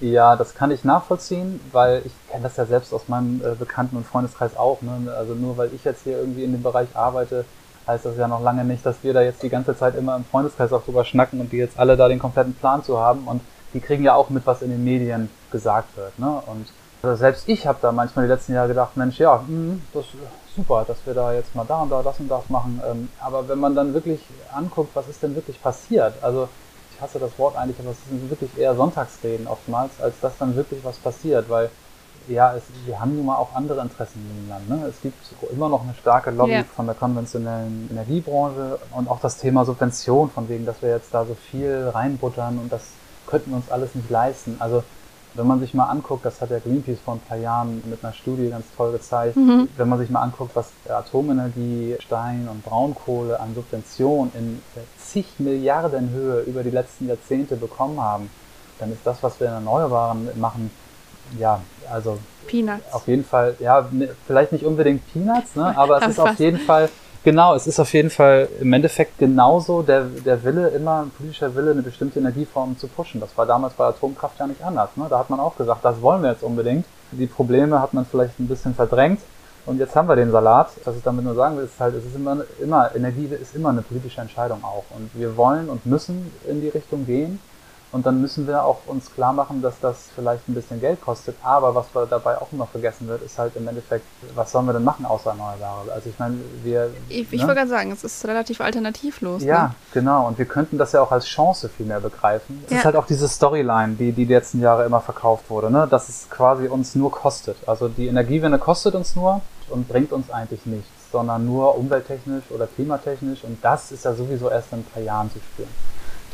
Ja, das kann ich nachvollziehen, weil ich kenne das ja selbst aus meinem äh, Bekannten- und Freundeskreis auch. Ne? Also nur weil ich jetzt hier irgendwie in dem Bereich arbeite, heißt das ja noch lange nicht, dass wir da jetzt die ganze Zeit immer im Freundeskreis auch drüber schnacken und die jetzt alle da den kompletten Plan zu haben. Und die kriegen ja auch mit, was in den Medien gesagt wird. Ne? Und also selbst ich habe da manchmal die letzten Jahre gedacht, Mensch, ja, mh, das ist super, dass wir da jetzt mal da und da das und das machen. Ähm, aber wenn man dann wirklich anguckt, was ist denn wirklich passiert? Also ich hasse das Wort eigentlich, aber es sind wirklich eher Sonntagsreden oftmals, als dass dann wirklich was passiert, weil ja, es, wir haben nun mal auch andere Interessen in dem Land. Ne? Es gibt immer noch eine starke Lobby Ja. von der konventionellen Energiebranche und auch das Thema Subvention, von wegen, dass wir jetzt da so viel reinbuttern und das könnten wir uns alles nicht leisten. Also wenn man sich mal anguckt, das hat ja Greenpeace vor ein paar Jahren mit einer Studie ganz toll gezeigt, wenn man sich mal anguckt, was Atomenergie, Stein und Braunkohle an Subvention in zig Milliarden Höhe über die letzten Jahrzehnte bekommen haben, dann ist das, was wir in Erneuerbaren machen, ja, also Peanuts. auf jeden Fall, ja, ne, vielleicht nicht unbedingt Peanuts, ne, aber es ist auf jeden Fall, genau, es ist auf jeden Fall im Endeffekt genauso der, der Wille, immer ein politischer Wille, eine bestimmte Energieform zu pushen. Das war damals bei Atomkraft ja nicht anders. Ne? Da hat man auch gesagt, das wollen wir jetzt unbedingt. Die Probleme hat man vielleicht ein bisschen verdrängt. Und jetzt haben wir den Salat. Was ich damit nur sagen will, ist halt, es ist immer, immer, Energie ist immer eine politische Entscheidung auch. Und wir wollen und müssen in die Richtung gehen. Und dann müssen wir auch uns klar machen, dass das vielleicht ein bisschen Geld kostet. Aber was dabei auch immer vergessen wird, ist halt im Endeffekt, was sollen wir denn machen außer Erneuerbare? Also ich meine, wir. Ich, ich ne? wollte gerade sagen, es ist relativ alternativlos. Ja, Ne? genau. Und wir könnten das ja auch als Chance viel mehr begreifen. Es Ja. ist halt auch diese Storyline, die die letzten Jahre immer verkauft wurde, ne? dass es quasi uns nur kostet. Also die Energiewende kostet uns nur und bringt uns eigentlich nichts, sondern nur umwelttechnisch oder klimatechnisch. Und das ist ja sowieso erst in ein paar Jahren zu spüren.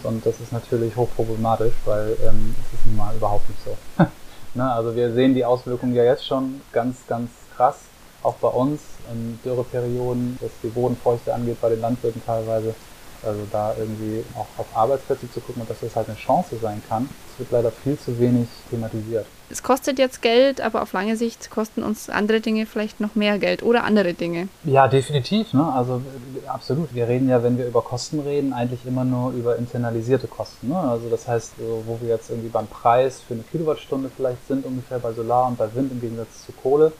Und das ist natürlich hochproblematisch, weil ähm, es ist nun mal überhaupt nicht so. ne? Also wir sehen die Auswirkungen ja jetzt schon ganz, ganz krass, auch bei uns in Dürreperioden, was die Bodenfeuchte angeht, bei den Landwirten teilweise. Also da irgendwie auch auf Arbeitsplätze zu gucken und dass das halt eine Chance sein kann. Es wird leider viel zu wenig thematisiert. Es kostet jetzt Geld, aber auf lange Sicht kosten uns andere Dinge vielleicht noch mehr Geld oder andere Dinge. Ja, definitiv. Ne? Also absolut. Wir reden ja, wenn wir über Kosten reden, eigentlich immer nur über internalisierte Kosten. Ne? Also das heißt, wo wir jetzt irgendwie beim Preis für eine Kilowattstunde vielleicht sind, ungefähr bei Solar und bei Wind im Gegensatz zu Kohle.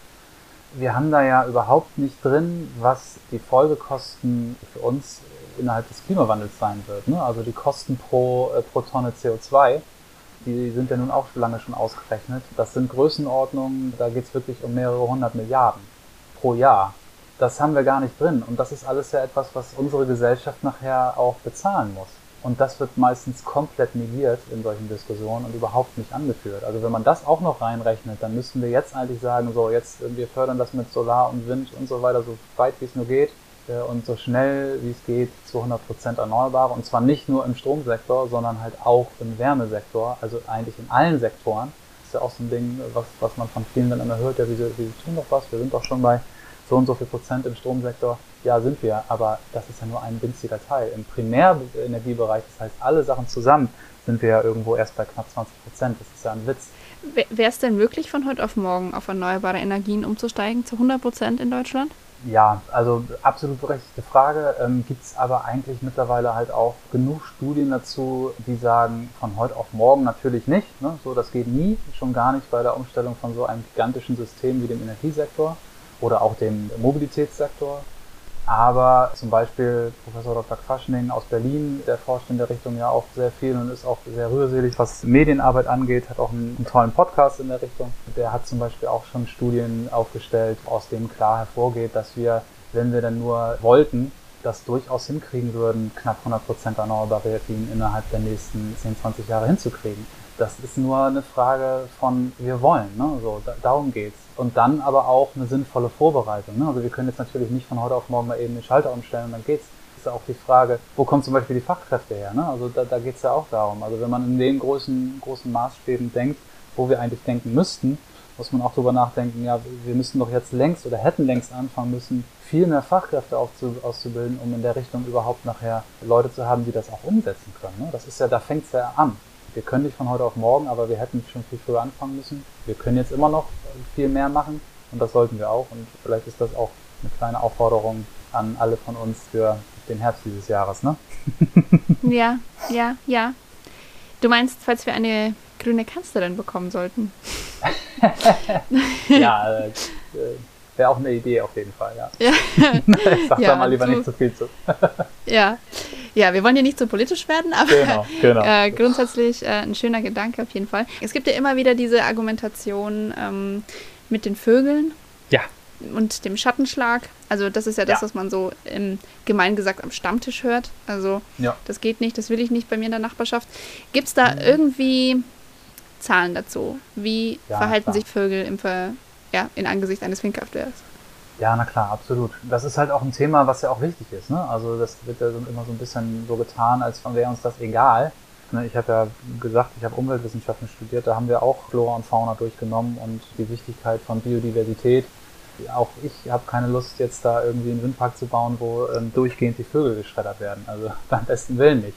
Wir haben da ja überhaupt nicht drin, was die Folgekosten für uns innerhalb des Klimawandels sein wird. Ne? Also die Kosten pro, äh, pro Tonne CO2 die sind ja nun auch lange schon ausgerechnet. Das sind Größenordnungen, da geht es wirklich um mehrere hundert Milliarden pro Jahr. Das haben wir gar nicht drin. Und das ist alles ja etwas, was unsere Gesellschaft nachher auch bezahlen muss. Und das wird meistens komplett negiert in solchen Diskussionen und überhaupt nicht angeführt. Also wenn man das auch noch reinrechnet, dann müssten wir jetzt eigentlich sagen, so jetzt, äh, wir fördern das mit Solar und Wind und so weiter, so weit wie es nur geht äh, und so schnell wie es geht zu 100% Erneuerbare. Und zwar nicht nur im Stromsektor, sondern halt auch im Wärmesektor, also eigentlich in allen Sektoren. Das ist ja auch so ein Ding, was, was man von vielen dann immer hört, ja, wir, wir tun doch was, wir sind doch schon bei so und so viel Prozent im Stromsektor. Ja, sind wir, aber das ist ja nur ein winziger Teil. Im Primärenergiebereich, das heißt alle Sachen zusammen, sind wir ja irgendwo erst bei knapp 20 Prozent. Das ist ja ein Witz. Wäre es denn möglich, von heute auf morgen auf erneuerbare Energien umzusteigen zu 100 Prozent in Deutschland? Ja, also absolut berechtigte Frage. Ähm, Gibt es aber eigentlich mittlerweile halt auch genug Studien dazu, die sagen, von heute auf morgen natürlich nicht. Ne? So, das geht nie, schon gar nicht bei der Umstellung von so einem gigantischen System wie dem Energiesektor oder auch dem Mobilitätssektor. Aber zum Beispiel Professor Dr. Quaschning aus Berlin, der forscht in der Richtung ja auch sehr viel und ist auch sehr rührselig, was Medienarbeit angeht, hat auch einen, einen tollen Podcast in der Richtung. Der hat zum Beispiel auch schon Studien aufgestellt, aus denen klar hervorgeht, dass wir, wenn wir dann nur wollten, das durchaus hinkriegen würden, knapp 100% erneuerbare Energien innerhalb der nächsten 10, 20 Jahre hinzukriegen. Das ist nur eine Frage von wir wollen, ne? so, da, darum geht's. Und dann aber auch eine sinnvolle Vorbereitung. Ne? Also wir können jetzt natürlich nicht von heute auf morgen mal eben den Schalter umstellen und dann geht's. Ist ja auch die Frage, wo kommen zum Beispiel die Fachkräfte her? Ne? Also da, da geht's ja auch darum. Also wenn man in den großen, großen Maßstäben denkt, wo wir eigentlich denken müssten, muss man auch drüber nachdenken, ja, wir müssten doch jetzt längst oder hätten längst anfangen müssen, viel mehr Fachkräfte auszubilden, um in der Richtung überhaupt nachher Leute zu haben, die das auch umsetzen können. Ne? Das ist ja, da fängt's ja an. Wir können nicht von heute auf morgen, aber wir hätten schon viel früher anfangen müssen. Wir können jetzt immer noch viel mehr machen und das sollten wir auch. Und vielleicht ist das auch eine kleine Aufforderung an alle von uns für den Herbst dieses Jahres. Ne? Ja, ja, ja. Du meinst, falls wir eine grüne Kanzlerin bekommen sollten? ja, äh, wäre auch eine Idee auf jeden Fall. Ja. Ja. ich sag Ja, da mal lieber du- nicht zu viel zu. Ja. Ja, wir wollen ja nicht so politisch werden, aber Genau, genau. äh, grundsätzlich äh, ein schöner Gedanke auf jeden Fall. Es gibt ja immer wieder diese Argumentation ähm, mit den Vögeln Ja. und dem Schattenschlag. Also das ist ja das, Ja. was man so im, gemein gesagt am Stammtisch hört. Also Ja. das geht nicht, das will ich nicht bei mir in der Nachbarschaft. Gibt es da irgendwie Zahlen dazu? Wie Ja, verhalten klar. sich Vögel im Ver ja, in Angesicht eines Windkraftwerks? Ja, na klar, absolut. Das ist halt auch ein Thema, was ja auch wichtig ist. Ne? Also das wird ja immer so ein bisschen so getan, als wäre uns das egal. Ne, Ich habe ja gesagt, ich habe Umweltwissenschaften studiert, da haben wir auch Flora und Fauna durchgenommen und die Wichtigkeit von Biodiversität. Auch ich habe keine Lust, jetzt da irgendwie einen Windpark zu bauen, wo ähm, durchgehend die Vögel geschreddert werden. Also beim besten Willen nicht.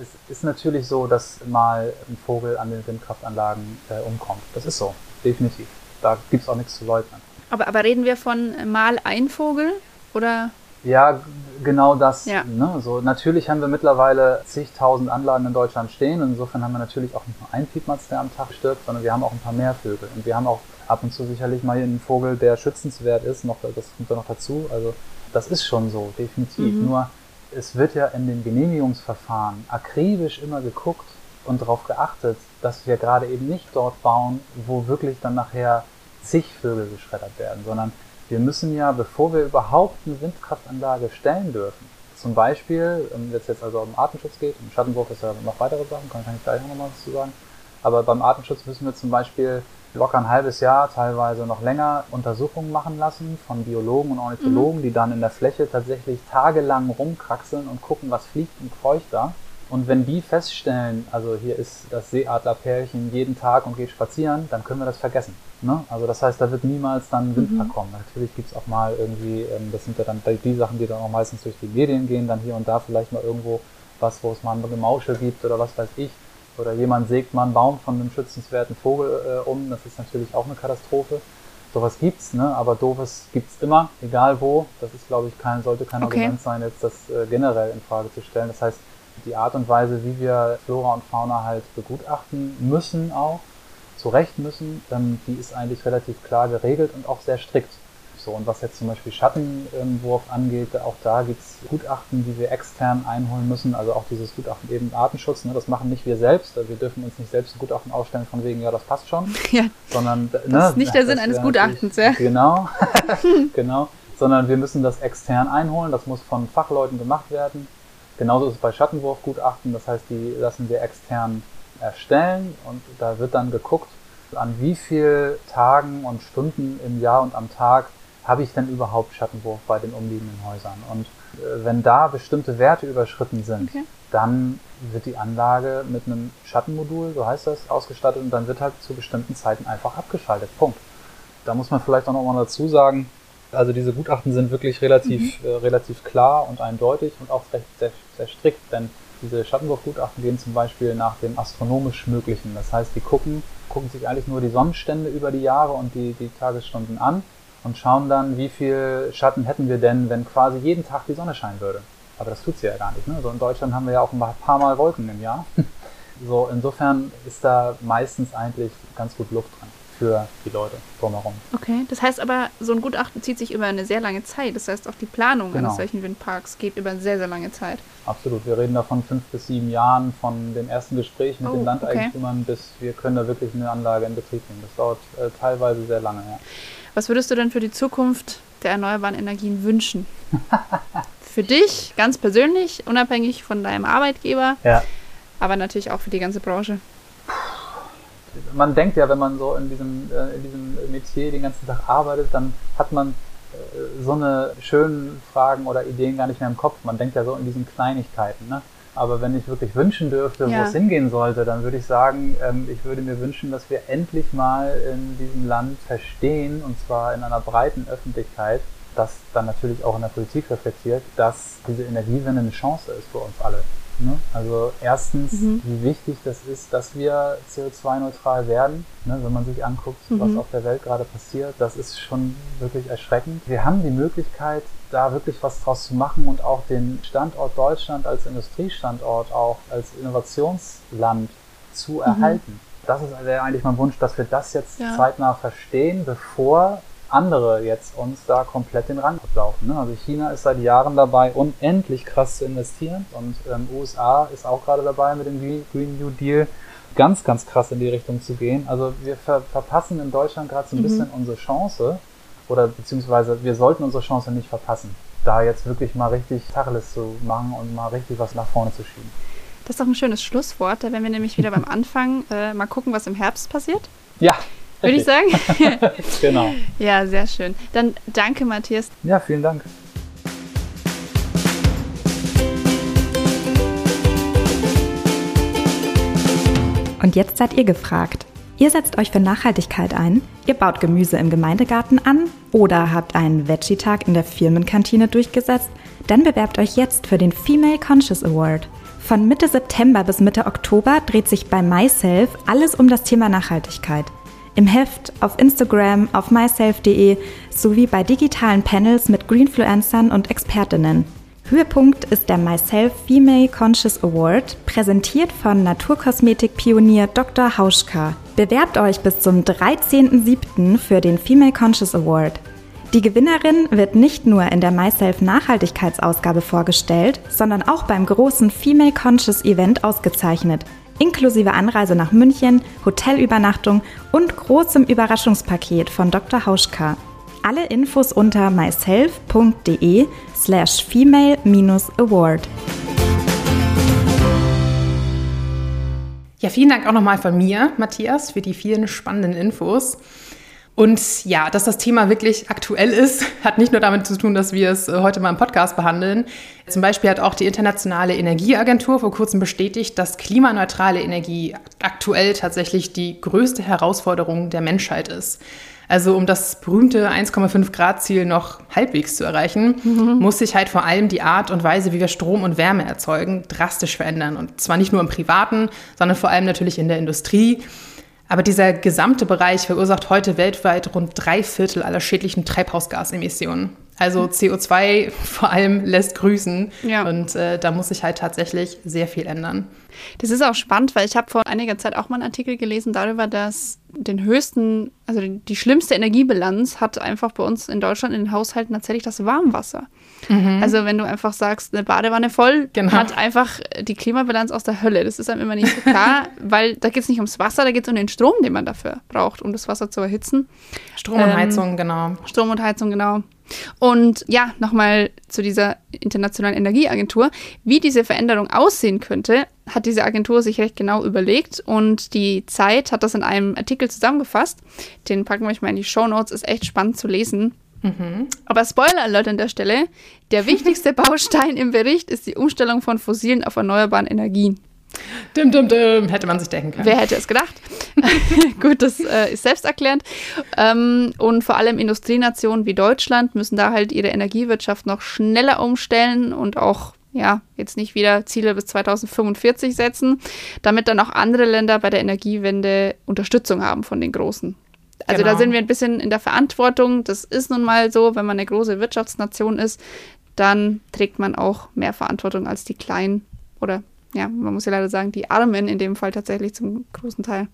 Es ist natürlich so, dass mal ein Vogel an den Windkraftanlagen äh, umkommt. Das ist so, definitiv. Da gibt es auch nichts zu leugnen. Aber, aber reden wir von äh, mal ein Vogel oder? Ja, genau das. Ja. Ne? So, natürlich haben wir mittlerweile zigtausend Anlagen in Deutschland stehen. Und insofern haben wir natürlich auch nicht nur einen Piepmatz, der am Tag stirbt, sondern wir haben auch ein paar mehr Vögel. Und wir haben auch ab und zu sicherlich mal einen Vogel, der schützenswert ist. Noch, das kommt ja noch dazu. Also das ist schon so, definitiv. Mhm. Nur es wird ja in den Genehmigungsverfahren akribisch immer geguckt und darauf geachtet, dass wir gerade eben nicht dort bauen, wo wirklich dann nachher zig Vögel geschreddert werden, sondern wir müssen ja, bevor wir überhaupt eine Windkraftanlage stellen dürfen, zum Beispiel, wenn es jetzt also um Artenschutz geht, im Schattenwurf ist ja noch weitere Sachen, kann, ich gleich noch mal was zu sagen, aber beim Artenschutz müssen wir zum Beispiel locker ein halbes Jahr, teilweise noch länger, Untersuchungen machen lassen von Biologen und Ornithologen, die dann in der Fläche tatsächlich tagelang rumkraxeln und gucken, was fliegt und kreucht da. Und wenn die feststellen, also hier ist das Seeadlerpärchen jeden Tag und geht spazieren, dann können wir das vergessen. Ne? Also das heißt, da wird niemals dann ein Windpark kommen. Natürlich gibt's auch mal irgendwie, ähm, das sind ja dann die Sachen, die dann auch meistens durch die Medien gehen, dann hier und da vielleicht mal irgendwo was, wo es mal ein Gemauschel gibt oder was weiß ich. Oder jemand sägt mal einen Baum von einem schützenswerten Vogel äh, um. Das ist natürlich auch eine Katastrophe. Sowas gibt's, ne? aber doofes gibt's immer, egal wo. Das ist, glaube ich, kein, sollte kein Okay. Argument sein, jetzt das äh, generell in Frage zu stellen. Das heißt, die Art und Weise, wie wir Flora und Fauna halt begutachten müssen auch, zu Recht müssen, ähm, die ist eigentlich relativ klar geregelt und auch sehr strikt. So, und was jetzt zum Beispiel Schattenwurf angeht, auch da gibt's Gutachten, die wir extern einholen müssen. Also auch dieses Gutachten eben Artenschutz, ne, das machen nicht wir selbst. Wir dürfen uns nicht selbst ein Gutachten aufstellen von wegen, ja, das passt schon Ja, sondern Das ist nicht der Sinn eines Gutachtens, ja. Genau, genau, sondern wir müssen das extern einholen, das muss von Fachleuten gemacht werden. Genauso ist es bei Schattenwurfgutachten, das heißt, die lassen wir extern erstellen und da wird dann geguckt, an wie viel Tagen und Stunden im Jahr und am Tag habe ich denn überhaupt Schattenwurf bei den umliegenden Häusern. Und äh, wenn da bestimmte Werte überschritten sind, Okay. dann wird die Anlage mit einem Schattenmodul, so heißt das, ausgestattet und dann wird halt zu bestimmten Zeiten einfach abgeschaltet. Punkt. Da muss man vielleicht auch noch mal dazu sagen, also diese Gutachten sind wirklich relativ, äh, relativ klar und eindeutig und auch recht sehr, sehr strikt, denn diese Schattenwurfgutachten gehen zum Beispiel nach dem astronomisch Möglichen. Das heißt, die gucken, gucken sich eigentlich nur die Sonnenstände über die Jahre und die, die Tagesstunden an und schauen dann, wie viel Schatten hätten wir denn, wenn quasi jeden Tag die Sonne scheinen würde. Aber das tut sie ja gar nicht. Ne? So in Deutschland haben wir ja auch ein paar Mal Wolken im Jahr. So, insofern ist da meistens eigentlich ganz gut Luft dran für die Leute drumherum. okay. Das heißt aber, so ein Gutachten zieht sich über eine sehr lange Zeit. Das heißt, auch die Planung Genau. eines solchen Windparks geht über sehr, sehr lange Zeit. Absolut. Wir reden da von fünf bis sieben Jahren, von dem ersten Gespräch mit Oh, den okay. Landeigentümern, bis wir können da wirklich eine Anlage in Betrieb nehmen. Das dauert äh, teilweise sehr lange. Ja. Was würdest du denn für die Zukunft der erneuerbaren Energien wünschen? für dich ganz persönlich, unabhängig von deinem Arbeitgeber, ja. aber natürlich auch für die ganze Branche. Man denkt ja, wenn man so in diesem, äh, in diesem Metier den ganzen Tag arbeitet, dann hat man äh, so eine schönen Fragen oder Ideen gar nicht mehr im Kopf. Man denkt ja so in diesen Kleinigkeiten. Ne? Aber wenn ich wirklich wünschen dürfte, Ja. wo es hingehen sollte, dann würde ich sagen, ähm, ich würde mir wünschen, dass wir endlich mal in diesem Land verstehen, und zwar in einer breiten Öffentlichkeit, das dann natürlich auch in der Politik reflektiert, dass diese Energiewende eine Chance ist für uns alle. Ne? Also erstens, Mhm. wie wichtig das ist, dass wir CO2-neutral werden. Ne? Wenn man sich anguckt, was Mhm. auf der Welt gerade passiert, das ist schon wirklich erschreckend. Wir haben die Möglichkeit, da wirklich was draus zu machen und auch den Standort Deutschland als Industriestandort, auch als Innovationsland zu Mhm. erhalten. Das ist eigentlich mein Wunsch, dass wir das jetzt Ja. zeitnah verstehen, bevor andere jetzt uns da komplett den Rang ablaufen. Ne? Also China ist seit Jahren dabei, unendlich krass zu investieren und ähm, USA ist auch gerade dabei mit dem Green New Deal ganz, ganz krass in die Richtung zu gehen. Also wir ver verpassen in Deutschland gerade so ein Mhm. bisschen unsere Chance oder beziehungsweise wir sollten unsere Chance nicht verpassen, da jetzt wirklich mal richtig Tacheles zu machen und mal richtig was nach vorne zu schieben. Das ist doch ein schönes Schlusswort. Da werden wir nämlich wieder beim Anfang äh, mal gucken, was im Herbst passiert. Ja. Würde ich sagen? genau. Ja, sehr schön. Dann danke, Matthias. Ja, vielen Dank. Und jetzt seid ihr gefragt. Ihr setzt euch für Nachhaltigkeit ein, ihr baut Gemüse im Gemeindegarten an oder habt einen Veggie-Tag in der Firmenkantine durchgesetzt, dann bewerbt euch jetzt für den Female Conscious Award. Von Mitte September bis Mitte Oktober dreht sich bei MySelf alles um das Thema Nachhaltigkeit. Im Heft, auf Instagram, auf myself.de sowie bei digitalen Panels mit Greenfluencern und Expertinnen. Höhepunkt ist der Myself Female Conscious Award, präsentiert von Naturkosmetik-Pionier Dr. Hauschka. Bewerbt euch bis zum 13.07. für den Female Conscious Award. Die Gewinnerin wird nicht nur in der Myself Nachhaltigkeitsausgabe vorgestellt, sondern auch beim großen Female Conscious Event ausgezeichnet, inklusive Anreise nach München, Hotelübernachtung und großem Überraschungspaket von Dr. Hauschka. Alle Infos unter myself.de slash female-award. Ja, vielen Dank auch nochmal von mir, Matthias, für die vielen spannenden Infos. Und ja, dass das Thema wirklich aktuell ist, hat nicht nur damit zu tun, dass wir es äh, heute mal im Podcast behandeln. Zum Beispiel hat auch die Internationale Energieagentur vor kurzem bestätigt, dass klimaneutrale Energie aktuell tatsächlich die größte Herausforderung der Menschheit ist. Also um das berühmte 1,5 Grad Ziel noch halbwegs zu erreichen, mhm. muss sich halt vor allem die Art und Weise, wie wir Strom und Wärme erzeugen, drastisch verändern. Und zwar nicht nur im Privaten, sondern vor allem natürlich in der Industrie. Aber dieser gesamte Bereich verursacht heute weltweit rund drei Viertel aller schädlichen Treibhausgasemissionen. Also CO2 vor allem lässt grüßen. Ja. Und äh, da muss sich halt tatsächlich sehr viel ändern. Das ist auch spannend, weil ich habe vor einiger Zeit auch mal einen Artikel gelesen darüber, dass den höchsten, also die schlimmste Energiebilanz hat einfach bei uns in Deutschland in den Haushalten tatsächlich das Warmwasser. Mhm. Also wenn du einfach sagst, eine Badewanne voll, genau. hat einfach die Klimabilanz aus der Hölle. Das ist einem immer nicht so klar, weil da geht es nicht ums Wasser, da geht es um den Strom, den man dafür braucht, um das Wasser zu erhitzen. Strom und ähm, Heizung, genau. Strom und Heizung, genau. Und ja, nochmal zu dieser Internationalen Energieagentur. Wie diese Veränderung aussehen könnte, hat diese Agentur sich recht genau überlegt und die Zeit hat das in einem Artikel zusammengefasst. Den packen wir euch mal in die Show Notes, ist echt spannend zu lesen. Mhm. Aber Spoiler Alert an der Stelle: Der wichtigste Baustein im Bericht ist die Umstellung von fossilen auf erneuerbaren Energien. Dim, dim, dim, hätte man sich denken können. Wer hätte es gedacht? Gut, das äh, ist selbsterklärend. Ähm, und vor allem Industrienationen wie Deutschland müssen da halt ihre Energiewirtschaft noch schneller umstellen und auch ja, jetzt nicht wieder Ziele bis 2045 setzen, damit dann auch andere Länder bei der Energiewende Unterstützung haben von den Großen. Also genau. da sind wir ein bisschen in der Verantwortung. Das ist nun mal so, wenn man eine große Wirtschaftsnation ist, dann trägt man auch mehr Verantwortung als die Kleinen oder ja, man muss ja leider sagen, die Armen in dem Fall tatsächlich zum großen Teil.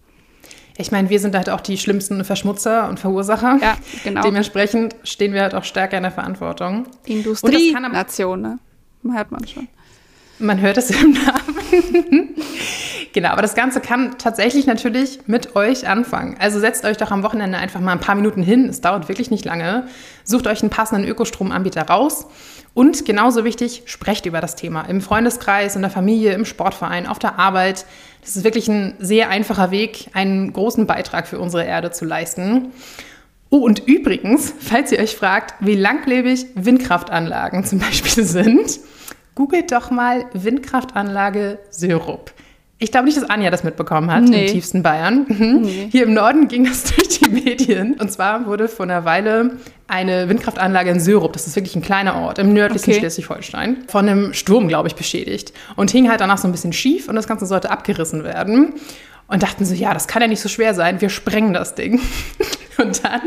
Ich meine, wir sind halt auch die schlimmsten Verschmutzer und Verursacher. Ja, genau. Dementsprechend stehen wir halt auch stärker in der Verantwortung. Industrienation, ne? Hört man schon. Man hört es im Namen. genau, aber das Ganze kann tatsächlich natürlich mit euch anfangen. Also setzt euch doch am Wochenende einfach mal ein paar Minuten hin. Es dauert wirklich nicht lange. Sucht euch einen passenden Ökostromanbieter raus und genauso wichtig, sprecht über das Thema im Freundeskreis, in der Familie, im Sportverein, auf der Arbeit. Das ist wirklich ein sehr einfacher Weg, einen großen Beitrag für unsere Erde zu leisten. Oh, und übrigens, falls ihr euch fragt, wie langlebig Windkraftanlagen zum Beispiel sind, googelt doch mal Windkraftanlage Syrup. Ich glaube nicht, dass Anja das mitbekommen hat, nee. im tiefsten Bayern. Mhm. Nee. Hier im Norden ging das durch die Medien. Und zwar wurde vor einer Weile eine Windkraftanlage in Syrup, das ist wirklich ein kleiner Ort im nördlichen okay. Schleswig-Holstein, von einem Sturm, glaube ich, beschädigt. Und hing halt danach so ein bisschen schief und das Ganze sollte abgerissen werden. Und dachten so, ja, das kann ja nicht so schwer sein, wir sprengen das Ding. Und dann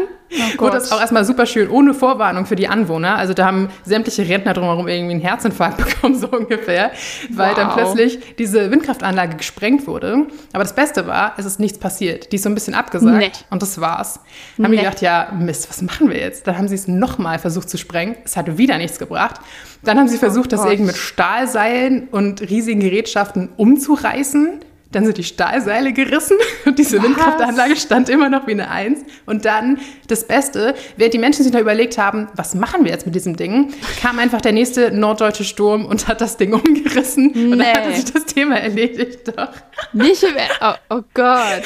oh wurde das auch erstmal super schön, ohne Vorwarnung für die Anwohner. Also da haben sämtliche Rentner drumherum irgendwie einen Herzinfarkt bekommen, so ungefähr, weil wow. dann plötzlich diese Windkraftanlage gesprengt wurde. Aber das Beste war, es ist nichts passiert. Die ist so ein bisschen abgesagt nee. und das war's. Dann haben nee. die gedacht, ja, Mist, was machen wir jetzt? Dann haben sie es nochmal versucht zu sprengen. Es hat wieder nichts gebracht. Dann haben sie versucht, oh das irgendwie mit Stahlseilen und riesigen Gerätschaften umzureißen Dann sind die Stahlseile gerissen und diese Was? Windkraftanlage stand immer noch wie eine Eins. Und dann das Beste, während die Menschen sich noch überlegt haben, was machen wir jetzt mit diesem Ding, kam einfach der nächste norddeutsche Sturm und hat das Ding umgerissen. Und dann Nee. hatte sich das Thema erledigt. Doch. Nicht im oh, oh Gott.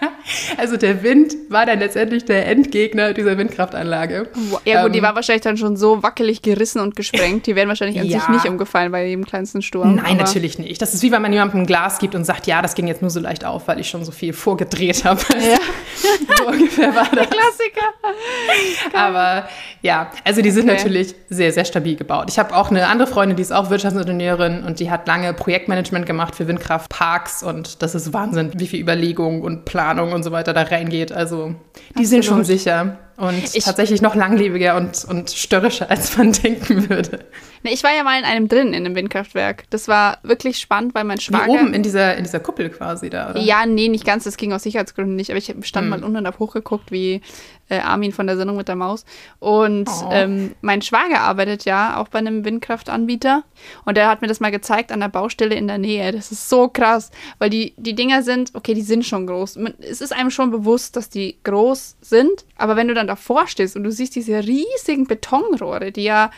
Also der Wind war dann letztendlich der Endgegner dieser Windkraftanlage. Ja gut, die Ähm, war wahrscheinlich dann schon so wackelig gerissen und gesprengt. Die wären wahrscheinlich an Ja. sich nicht umgefallen bei jedem kleinsten Sturm. Nein, natürlich nicht. Das ist wie wenn man jemandem ein Glas gibt und sagt, ja, das ging jetzt nur so leicht auf, weil ich schon so viel vorgedreht habe. Ja. so ungefähr war das. Klassiker. Aber ja, also die sind Okay. natürlich sehr, sehr stabil gebaut. Ich habe auch eine andere Freundin, die ist auch Wirtschaftsingenieurin und die hat lange Projektmanagement gemacht für Windkraftparks und das ist Wahnsinn, wie viel Überlegung und Planung und so weiter da reingeht. Also die sind schon Absolut. sicher und Ich- tatsächlich noch langlebiger und, und störrischer, als man denken würde. Ne, ich war ja mal in einem drin, in einem Windkraftwerk. Das war wirklich spannend, weil mein Wie Schwager... oben in dieser, in dieser Kuppel quasi da, oder? Ja, nee, nicht ganz. Das ging aus Sicherheitsgründen nicht. Aber ich stand Hm. mal unten und hab hochgeguckt, wie äh, Armin von der Sendung mit der Maus. Und Oh. ähm, mein Schwager arbeitet ja auch bei einem Windkraftanbieter. Und der hat mir das mal gezeigt an der Baustelle in der Nähe. Das ist so krass, weil die, die Dinger sind, okay, die sind schon groß. Man, es ist einem schon bewusst, dass die groß sind. Aber wenn du dann davor stehst und du siehst diese riesigen Betonrohre, die ja,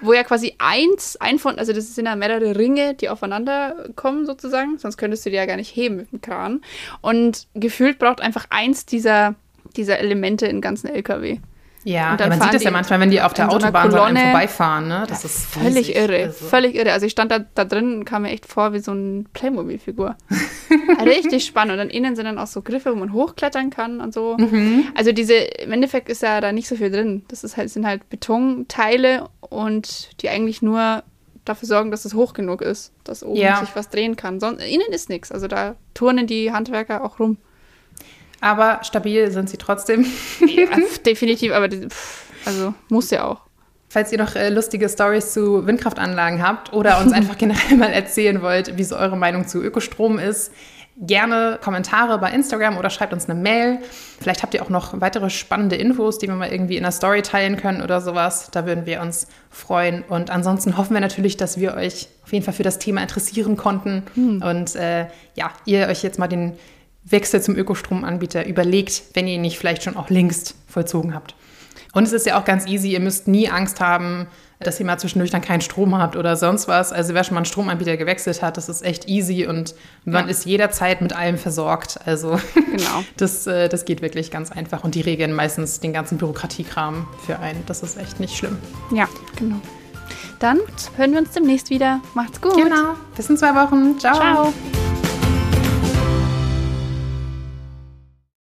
wo ja quasi eins, ein von, also das sind ja mehrere Ringe, die aufeinander kommen sozusagen, sonst könntest du die ja gar nicht heben mit dem Kran. Und gefühlt braucht einfach eins dieser, dieser Elemente in ganzen LKW. Ja, Und dann ja, man sieht das ja manchmal, wenn die auf der Autobahn so Kolonne. vorbeifahren, ne? Das ist Völlig riesig. irre, Also, völlig irre. Also ich stand da, da drin und kam mir echt vor wie so eine Playmobil-Figur. Richtig spannend. Und dann innen sind dann auch so Griffe, wo man hochklettern kann und so. Mhm. Also diese, im Endeffekt ist ja da nicht so viel drin. Das ist halt, sind halt Betonteile und die eigentlich nur dafür sorgen, dass es hoch genug ist, dass oben Ja. sich was drehen kann. Sonst, innen ist nichts. Also da turnen die Handwerker auch rum. Aber stabil sind sie trotzdem. Ja, definitiv, aber pff, also muss ja auch. Falls ihr noch äh, lustige Stories zu Windkraftanlagen habt oder uns einfach generell mal erzählen wollt, wie so eure Meinung zu Ökostrom ist, gerne Kommentare bei Instagram oder schreibt uns eine Mail. Vielleicht habt ihr auch noch weitere spannende Infos, die wir mal irgendwie in der Story teilen können oder sowas. Da würden wir uns freuen. Und ansonsten hoffen wir natürlich, dass wir euch auf jeden Fall für das Thema interessieren konnten und äh, ja, ihr euch jetzt mal den Wechsel zum Ökostromanbieter überlegt, wenn ihr ihn nicht vielleicht schon auch längst vollzogen habt. Und es ist ja auch ganz easy, ihr müsst nie Angst haben, dass ihr mal zwischendurch dann keinen Strom habt oder sonst was. Also wer schon mal einen Stromanbieter gewechselt hat, das ist echt easy und man Ja. ist jederzeit mit allem versorgt. Also Genau. das, äh, das geht wirklich ganz einfach und die regeln meistens den ganzen Bürokratiekram für einen. Das ist echt nicht schlimm. Ja, genau. Dann hören wir uns demnächst wieder. Macht's gut. Genau. Bis in zwei Wochen. Ciao. Ciao.